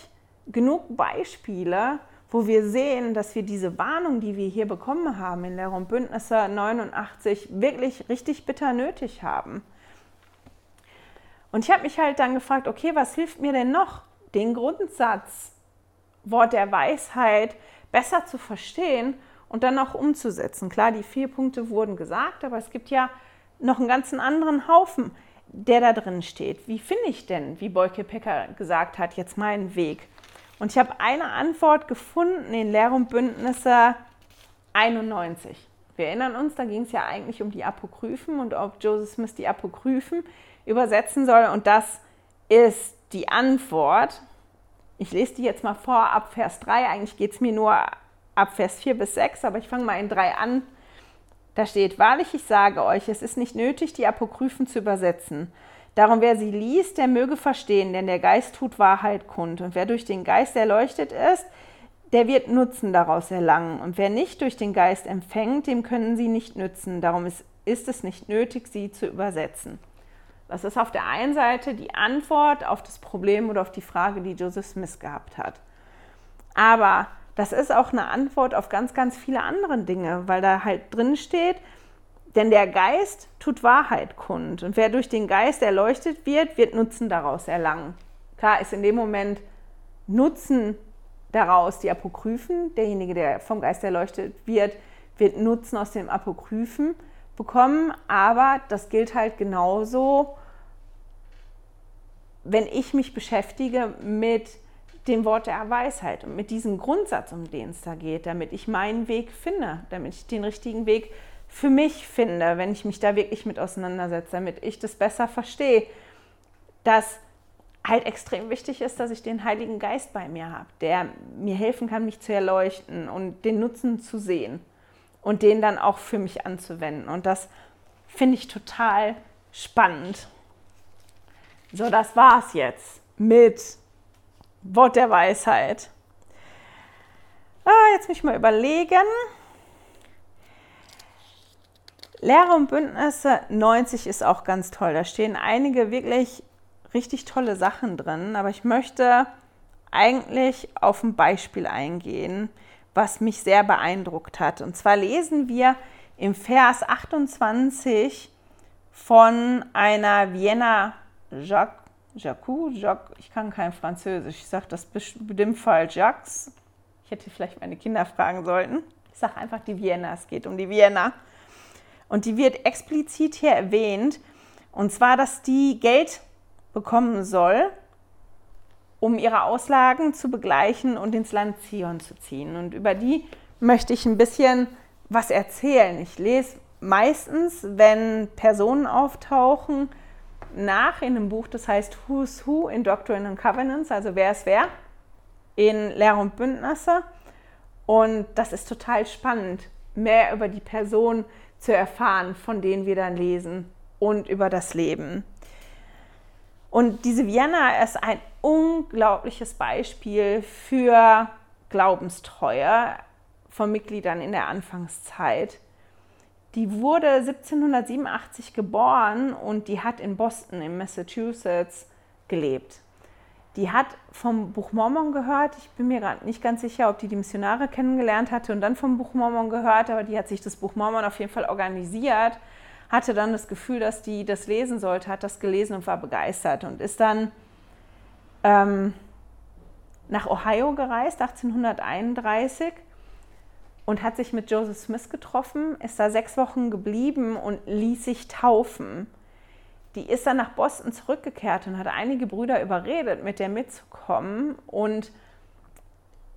genug Beispiele, wo wir sehen, dass wir diese Warnung, die wir hier bekommen haben in Lehre und Bündnisse 89, wirklich richtig bitter nötig haben. Und ich habe mich halt dann gefragt, okay, was hilft mir denn noch, den Grundsatz Wort der Weisheit besser zu verstehen und dann auch umzusetzen? Klar, die vier Punkte wurden gesagt, aber es gibt ja noch einen ganzen anderen Haufen, der da drin steht. Wie finde ich denn, wie Boyke Pecker gesagt hat, jetzt meinen Weg? Und ich habe eine Antwort gefunden in Lehr und Bündnisse 91. Wir erinnern uns, da ging es ja eigentlich um die Apokryphen und ob Joseph Smith die Apokryphen übersetzen soll. Und das ist die Antwort. Ich lese die jetzt mal vor ab Vers 3. Eigentlich geht es mir nur ab Vers 4 bis 6, aber ich fange mal in 3 an. Da steht, wahrlich, ich sage euch, es ist nicht nötig, die Apokryphen zu übersetzen. Darum, wer sie liest, der möge verstehen, denn der Geist tut Wahrheit kund. Und wer durch den Geist erleuchtet ist, der wird Nutzen daraus erlangen. Und wer nicht durch den Geist empfängt, dem können sie nicht nützen. Darum ist, ist es nicht nötig, sie zu übersetzen. Das ist auf der einen Seite die Antwort auf das Problem oder auf die Frage, die Joseph Smith gehabt hat. Aber das ist auch eine Antwort auf ganz, ganz viele andere Dinge, weil da halt drin steht, denn der Geist tut Wahrheit kund. Und wer durch den Geist erleuchtet wird, wird Nutzen daraus erlangen. Klar ist in dem Moment Nutzen daraus die Apokryphen. Derjenige, der vom Geist erleuchtet wird, wird Nutzen aus dem Apokryphen bekommen. Aber das gilt halt genauso, wenn ich mich beschäftige mit dem Wort der Weisheit und mit diesem Grundsatz, um den es da geht, damit ich meinen Weg finde, damit ich den richtigen Weg für mich finde, wenn ich mich da wirklich mit auseinandersetze, damit ich das besser verstehe, dass halt extrem wichtig ist, dass ich den Heiligen Geist bei mir habe, der mir helfen kann, mich zu erleuchten und den Nutzen zu sehen und den dann auch für mich anzuwenden. Und das finde ich total spannend. So, das war's jetzt mit Wort der Weisheit. Ah, jetzt muss ich mal überlegen. Lehre und Bündnisse 90 ist auch ganz toll. Da stehen einige wirklich richtig tolle Sachen drin, aber ich möchte eigentlich auf ein Beispiel eingehen, was mich sehr beeindruckt hat. Und zwar lesen wir im Vers 28 von einer Vienna Jacques Jacou, Jacques, ich kann kein Französisch, ich sage das bestimmt falsch, Jacques. Ich hätte vielleicht meine Kinder fragen sollten. Ich sage einfach die Vienna, es geht um die Vienna. Und die wird explizit hier erwähnt, und zwar, dass die Geld bekommen soll, um ihre Auslagen zu begleichen und ins Land Zion zu ziehen. Und über die möchte ich ein bisschen was erzählen. Ich lese meistens, wenn Personen auftauchen, nach in einem Buch, das heißt Who's Who in Doctrine and Covenants, also wer ist wer in Lehre und Bündnisse. Und das ist total spannend, mehr über die Person zu erfahren, von denen wir dann lesen und über das Leben. Und diese Vienna ist ein unglaubliches Beispiel für Glaubenstreue von Mitgliedern in der Anfangszeit. Die wurde 1787 geboren und die hat in Boston in Massachusetts gelebt. Die hat vom Buch Mormon gehört. Ich bin mir gerade nicht ganz sicher, ob die die Missionare kennengelernt hatte und dann vom Buch Mormon gehört, aber die hat sich das Buch Mormon auf jeden Fall organisiert, hatte dann das Gefühl, dass die das lesen sollte, hat das gelesen und war begeistert und ist dann ähm, nach Ohio gereist, 1831 und hat sich mit Joseph Smith getroffen, ist da sechs Wochen geblieben und ließ sich taufen. Die ist dann nach Boston zurückgekehrt und hat einige Brüder überredet, mit der mitzukommen. Und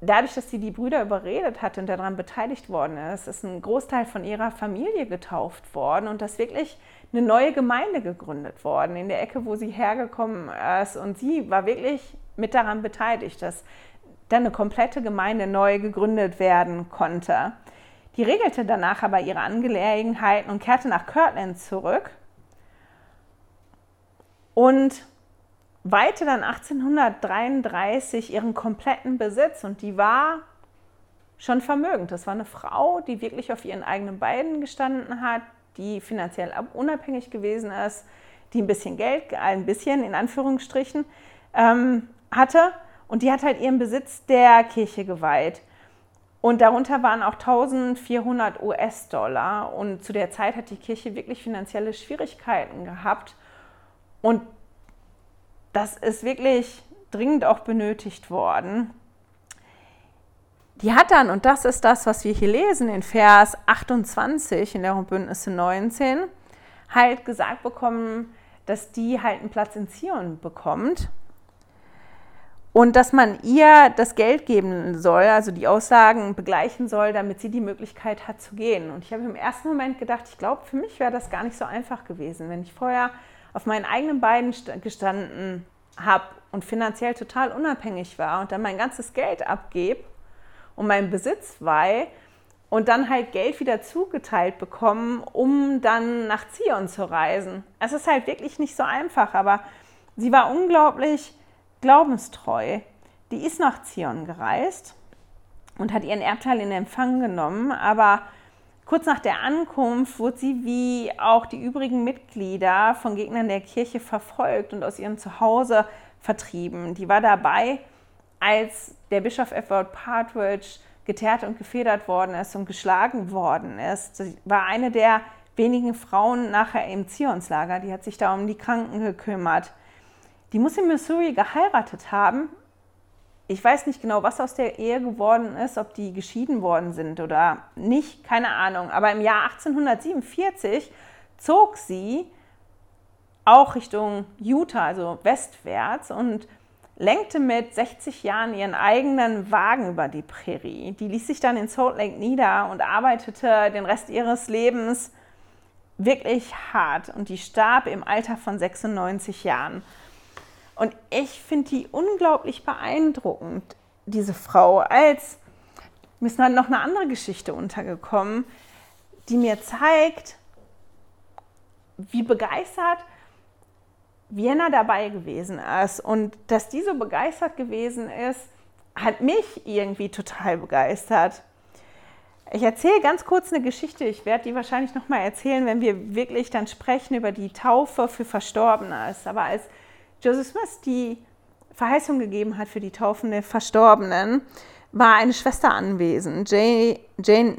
dadurch, dass sie die Brüder überredet hat und daran beteiligt worden ist, ist ein Großteil von ihrer Familie getauft worden und das wirklich eine neue Gemeinde gegründet worden in der Ecke, wo sie hergekommen ist. Und sie war wirklich mit daran beteiligt, dass dann eine komplette Gemeinde neu gegründet werden konnte. Die regelte danach aber ihre Angelegenheiten und kehrte nach Kirtland zurück und weihte dann 1833 ihren kompletten Besitz und die war schon vermögend. Das war eine Frau, die wirklich auf ihren eigenen Beinen gestanden hat, die finanziell unabhängig gewesen ist, die ein bisschen Geld, ein bisschen in Anführungsstrichen, ähm, hatte. Und die hat halt ihren Besitz der Kirche geweiht. Und darunter waren auch 1400 US-Dollar. Und zu der Zeit hat die Kirche wirklich finanzielle Schwierigkeiten gehabt. Und das ist wirklich dringend auch benötigt worden. Die hat dann, und das ist das, was wir hier lesen in Vers 28 in der Bündnisse 19, halt gesagt bekommen, dass die halt einen Platz in Zion bekommt und dass man ihr das Geld geben soll, also die Aussagen begleichen soll, damit sie die Möglichkeit hat zu gehen. Und ich habe im ersten Moment gedacht, ich glaube, für mich wäre das gar nicht so einfach gewesen, wenn ich vorher auf meinen eigenen Beinen gestanden habe und finanziell total unabhängig war und dann mein ganzes Geld abgebe und meinen Besitz weihe und dann halt Geld wieder zugeteilt bekommen, um dann nach Zion zu reisen. Es ist halt wirklich nicht so einfach, aber sie war unglaublich glaubenstreu. Die ist nach Zion gereist und hat ihren Erbteil in Empfang genommen, aber kurz nach der Ankunft wurde sie wie auch die übrigen Mitglieder von Gegnern der Kirche verfolgt und aus ihrem Zuhause vertrieben. Die war dabei, als der Bischof Edward Partridge geteert und gefedert worden ist und geschlagen worden ist. Sie war eine der wenigen Frauen nachher im Zionslager, die hat sich da um die Kranken gekümmert. Die muss in Missouri geheiratet haben. Ich weiß nicht genau, was aus der Ehe geworden ist, ob die geschieden worden sind oder nicht, keine Ahnung. Aber im Jahr 1847 zog sie auch Richtung Utah, also westwärts, und lenkte mit 60 Jahren ihren eigenen Wagen über die Prärie. Die ließ sich dann in Salt Lake nieder und arbeitete den Rest ihres Lebens wirklich hart. Und die starb im Alter von 96 Jahren. Und ich finde die unglaublich beeindruckend, diese Frau. Als mir ist noch eine andere Geschichte untergekommen, die mir zeigt, wie begeistert Vienna dabei gewesen ist und dass die so begeistert gewesen ist, hat mich irgendwie total begeistert. Ich erzähle ganz kurz eine Geschichte. Ich werde die wahrscheinlich noch mal erzählen, wenn wir wirklich dann sprechen über die Taufe für Verstorbene. Aber als Joseph Smith die Verheißung gegeben hat für die Taufen der Verstorbenen, war eine Schwester anwesend, Jane, Jane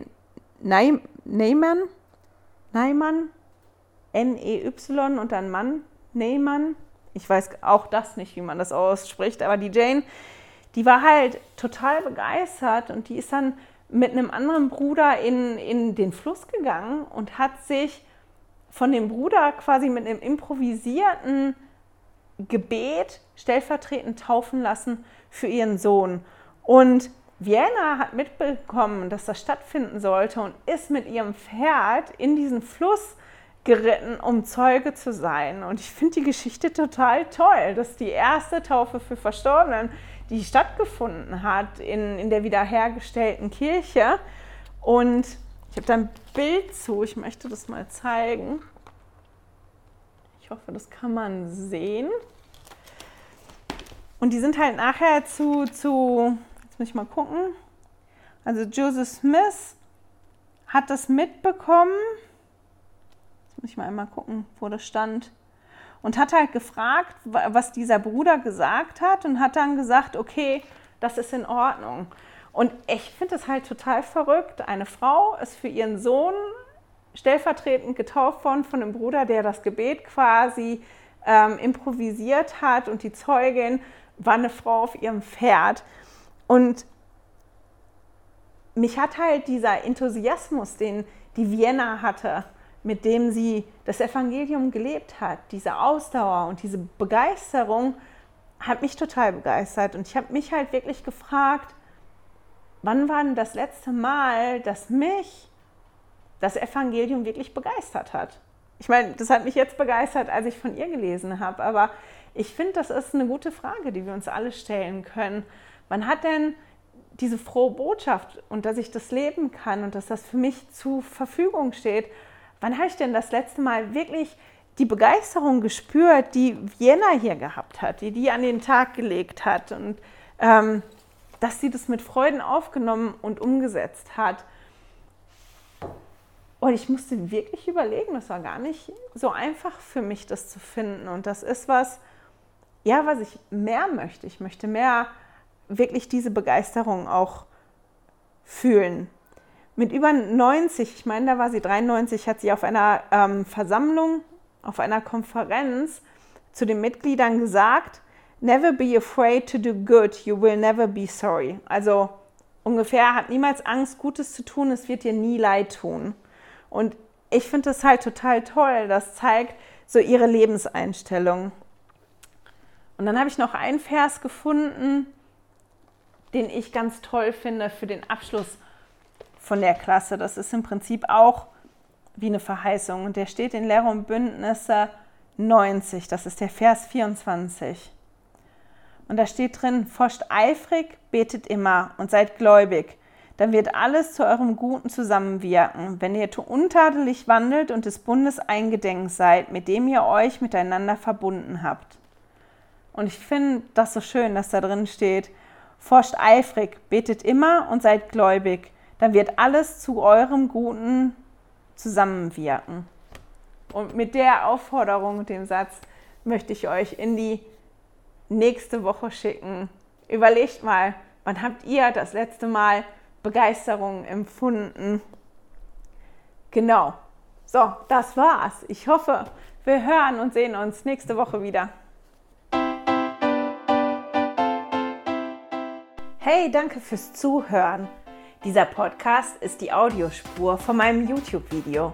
Neyman, Neyman, N-E-Y und dann Mann, Neyman. Ich weiß auch das nicht, wie man das ausspricht, aber die Jane, die war halt total begeistert und die ist dann mit einem anderen Bruder in, in den Fluss gegangen und hat sich von dem Bruder quasi mit einem improvisierten Gebet stellvertretend taufen lassen für ihren Sohn. Und Vienna hat mitbekommen, dass das stattfinden sollte und ist mit ihrem Pferd in diesen Fluss geritten, um Zeuge zu sein. Und ich finde die Geschichte total toll, dass die erste Taufe für Verstorbenen, die stattgefunden hat in, in der wiederhergestellten Kirche. Und ich habe da ein Bild zu, ich möchte das mal zeigen. Ich hoffe, das kann man sehen. Und die sind halt nachher zu, zu jetzt muss ich mal gucken. Also Joseph Smith hat das mitbekommen muss ich mal einmal gucken, wo das stand. Und hat halt gefragt, was dieser Bruder gesagt hat und hat dann gesagt, okay, das ist in Ordnung. Und ich finde es halt total verrückt. Eine Frau ist für ihren Sohn stellvertretend getauft worden von einem Bruder, der das Gebet quasi ähm, improvisiert hat und die Zeugin war eine Frau auf ihrem Pferd. Und mich hat halt dieser Enthusiasmus, den die Vienna hatte, mit dem sie das Evangelium gelebt hat, diese Ausdauer und diese Begeisterung hat mich total begeistert. Und ich habe mich halt wirklich gefragt, wann war denn das letzte Mal, dass mich das Evangelium wirklich begeistert hat? Ich meine, das hat mich jetzt begeistert, als ich von ihr gelesen habe, aber ich finde, das ist eine gute Frage, die wir uns alle stellen können. Wann hat denn diese frohe Botschaft und dass ich das leben kann und dass das für mich zur Verfügung steht, wann habe ich denn das letzte Mal wirklich die Begeisterung gespürt, die Vienna hier gehabt hat, die die an den Tag gelegt hat und ähm, dass sie das mit Freuden aufgenommen und umgesetzt hat. Und ich musste wirklich überlegen, das war gar nicht so einfach für mich, das zu finden. Und das ist was, ja, was ich mehr möchte. Ich möchte mehr wirklich diese Begeisterung auch fühlen. Mit über 90, ich meine, da war sie 93, hat sie auf einer ähm, Versammlung, auf einer Konferenz zu den Mitgliedern gesagt, Never be afraid to do good, you will never be sorry. Also ungefähr, hat niemals Angst, Gutes zu tun, es wird dir nie leid tun. Und ich finde das halt total toll. Das zeigt so ihre Lebenseinstellung. Und dann habe ich noch einen Vers gefunden, den ich ganz toll finde für den Abschluss von der Klasse. Das ist im Prinzip auch wie eine Verheißung. Und der steht in Lehre und Bündnisse 90. Das ist der Vers 24. Und da steht drin, forscht eifrig, betet immer und seid gläubig. Dann wird alles zu eurem Guten zusammenwirken, wenn ihr untadelig wandelt und des Bundes eingedenk seid, mit dem ihr euch miteinander verbunden habt. Und ich finde das so schön, dass da drin steht, forscht eifrig, betet immer und seid gläubig. Dann wird alles zu eurem Guten zusammenwirken. Und mit der Aufforderung und dem Satz möchte ich euch in die nächste Woche schicken. Überlegt mal, wann habt ihr das letzte Mal Begeisterung empfunden? Genau. So, das war's. Ich hoffe, wir hören und sehen uns nächste Woche wieder. Hey, danke fürs Zuhören. Dieser Podcast ist die Audiospur von meinem YouTube-Video.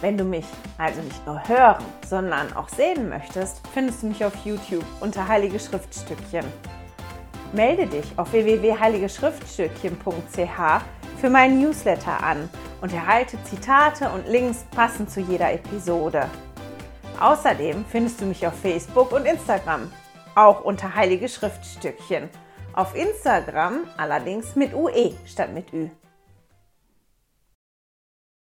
Wenn du mich also nicht nur hören, sondern auch sehen möchtest, findest du mich auf YouTube unter Heilige Schriftstückchen. Melde dich auf www.heiligeschriftstückchen.ch für meinen Newsletter an und erhalte Zitate und Links passend zu jeder Episode. Außerdem findest du mich auf Facebook und Instagram, auch unter Heilige Schriftstückchen. Auf Instagram allerdings mit UE statt mit Ü.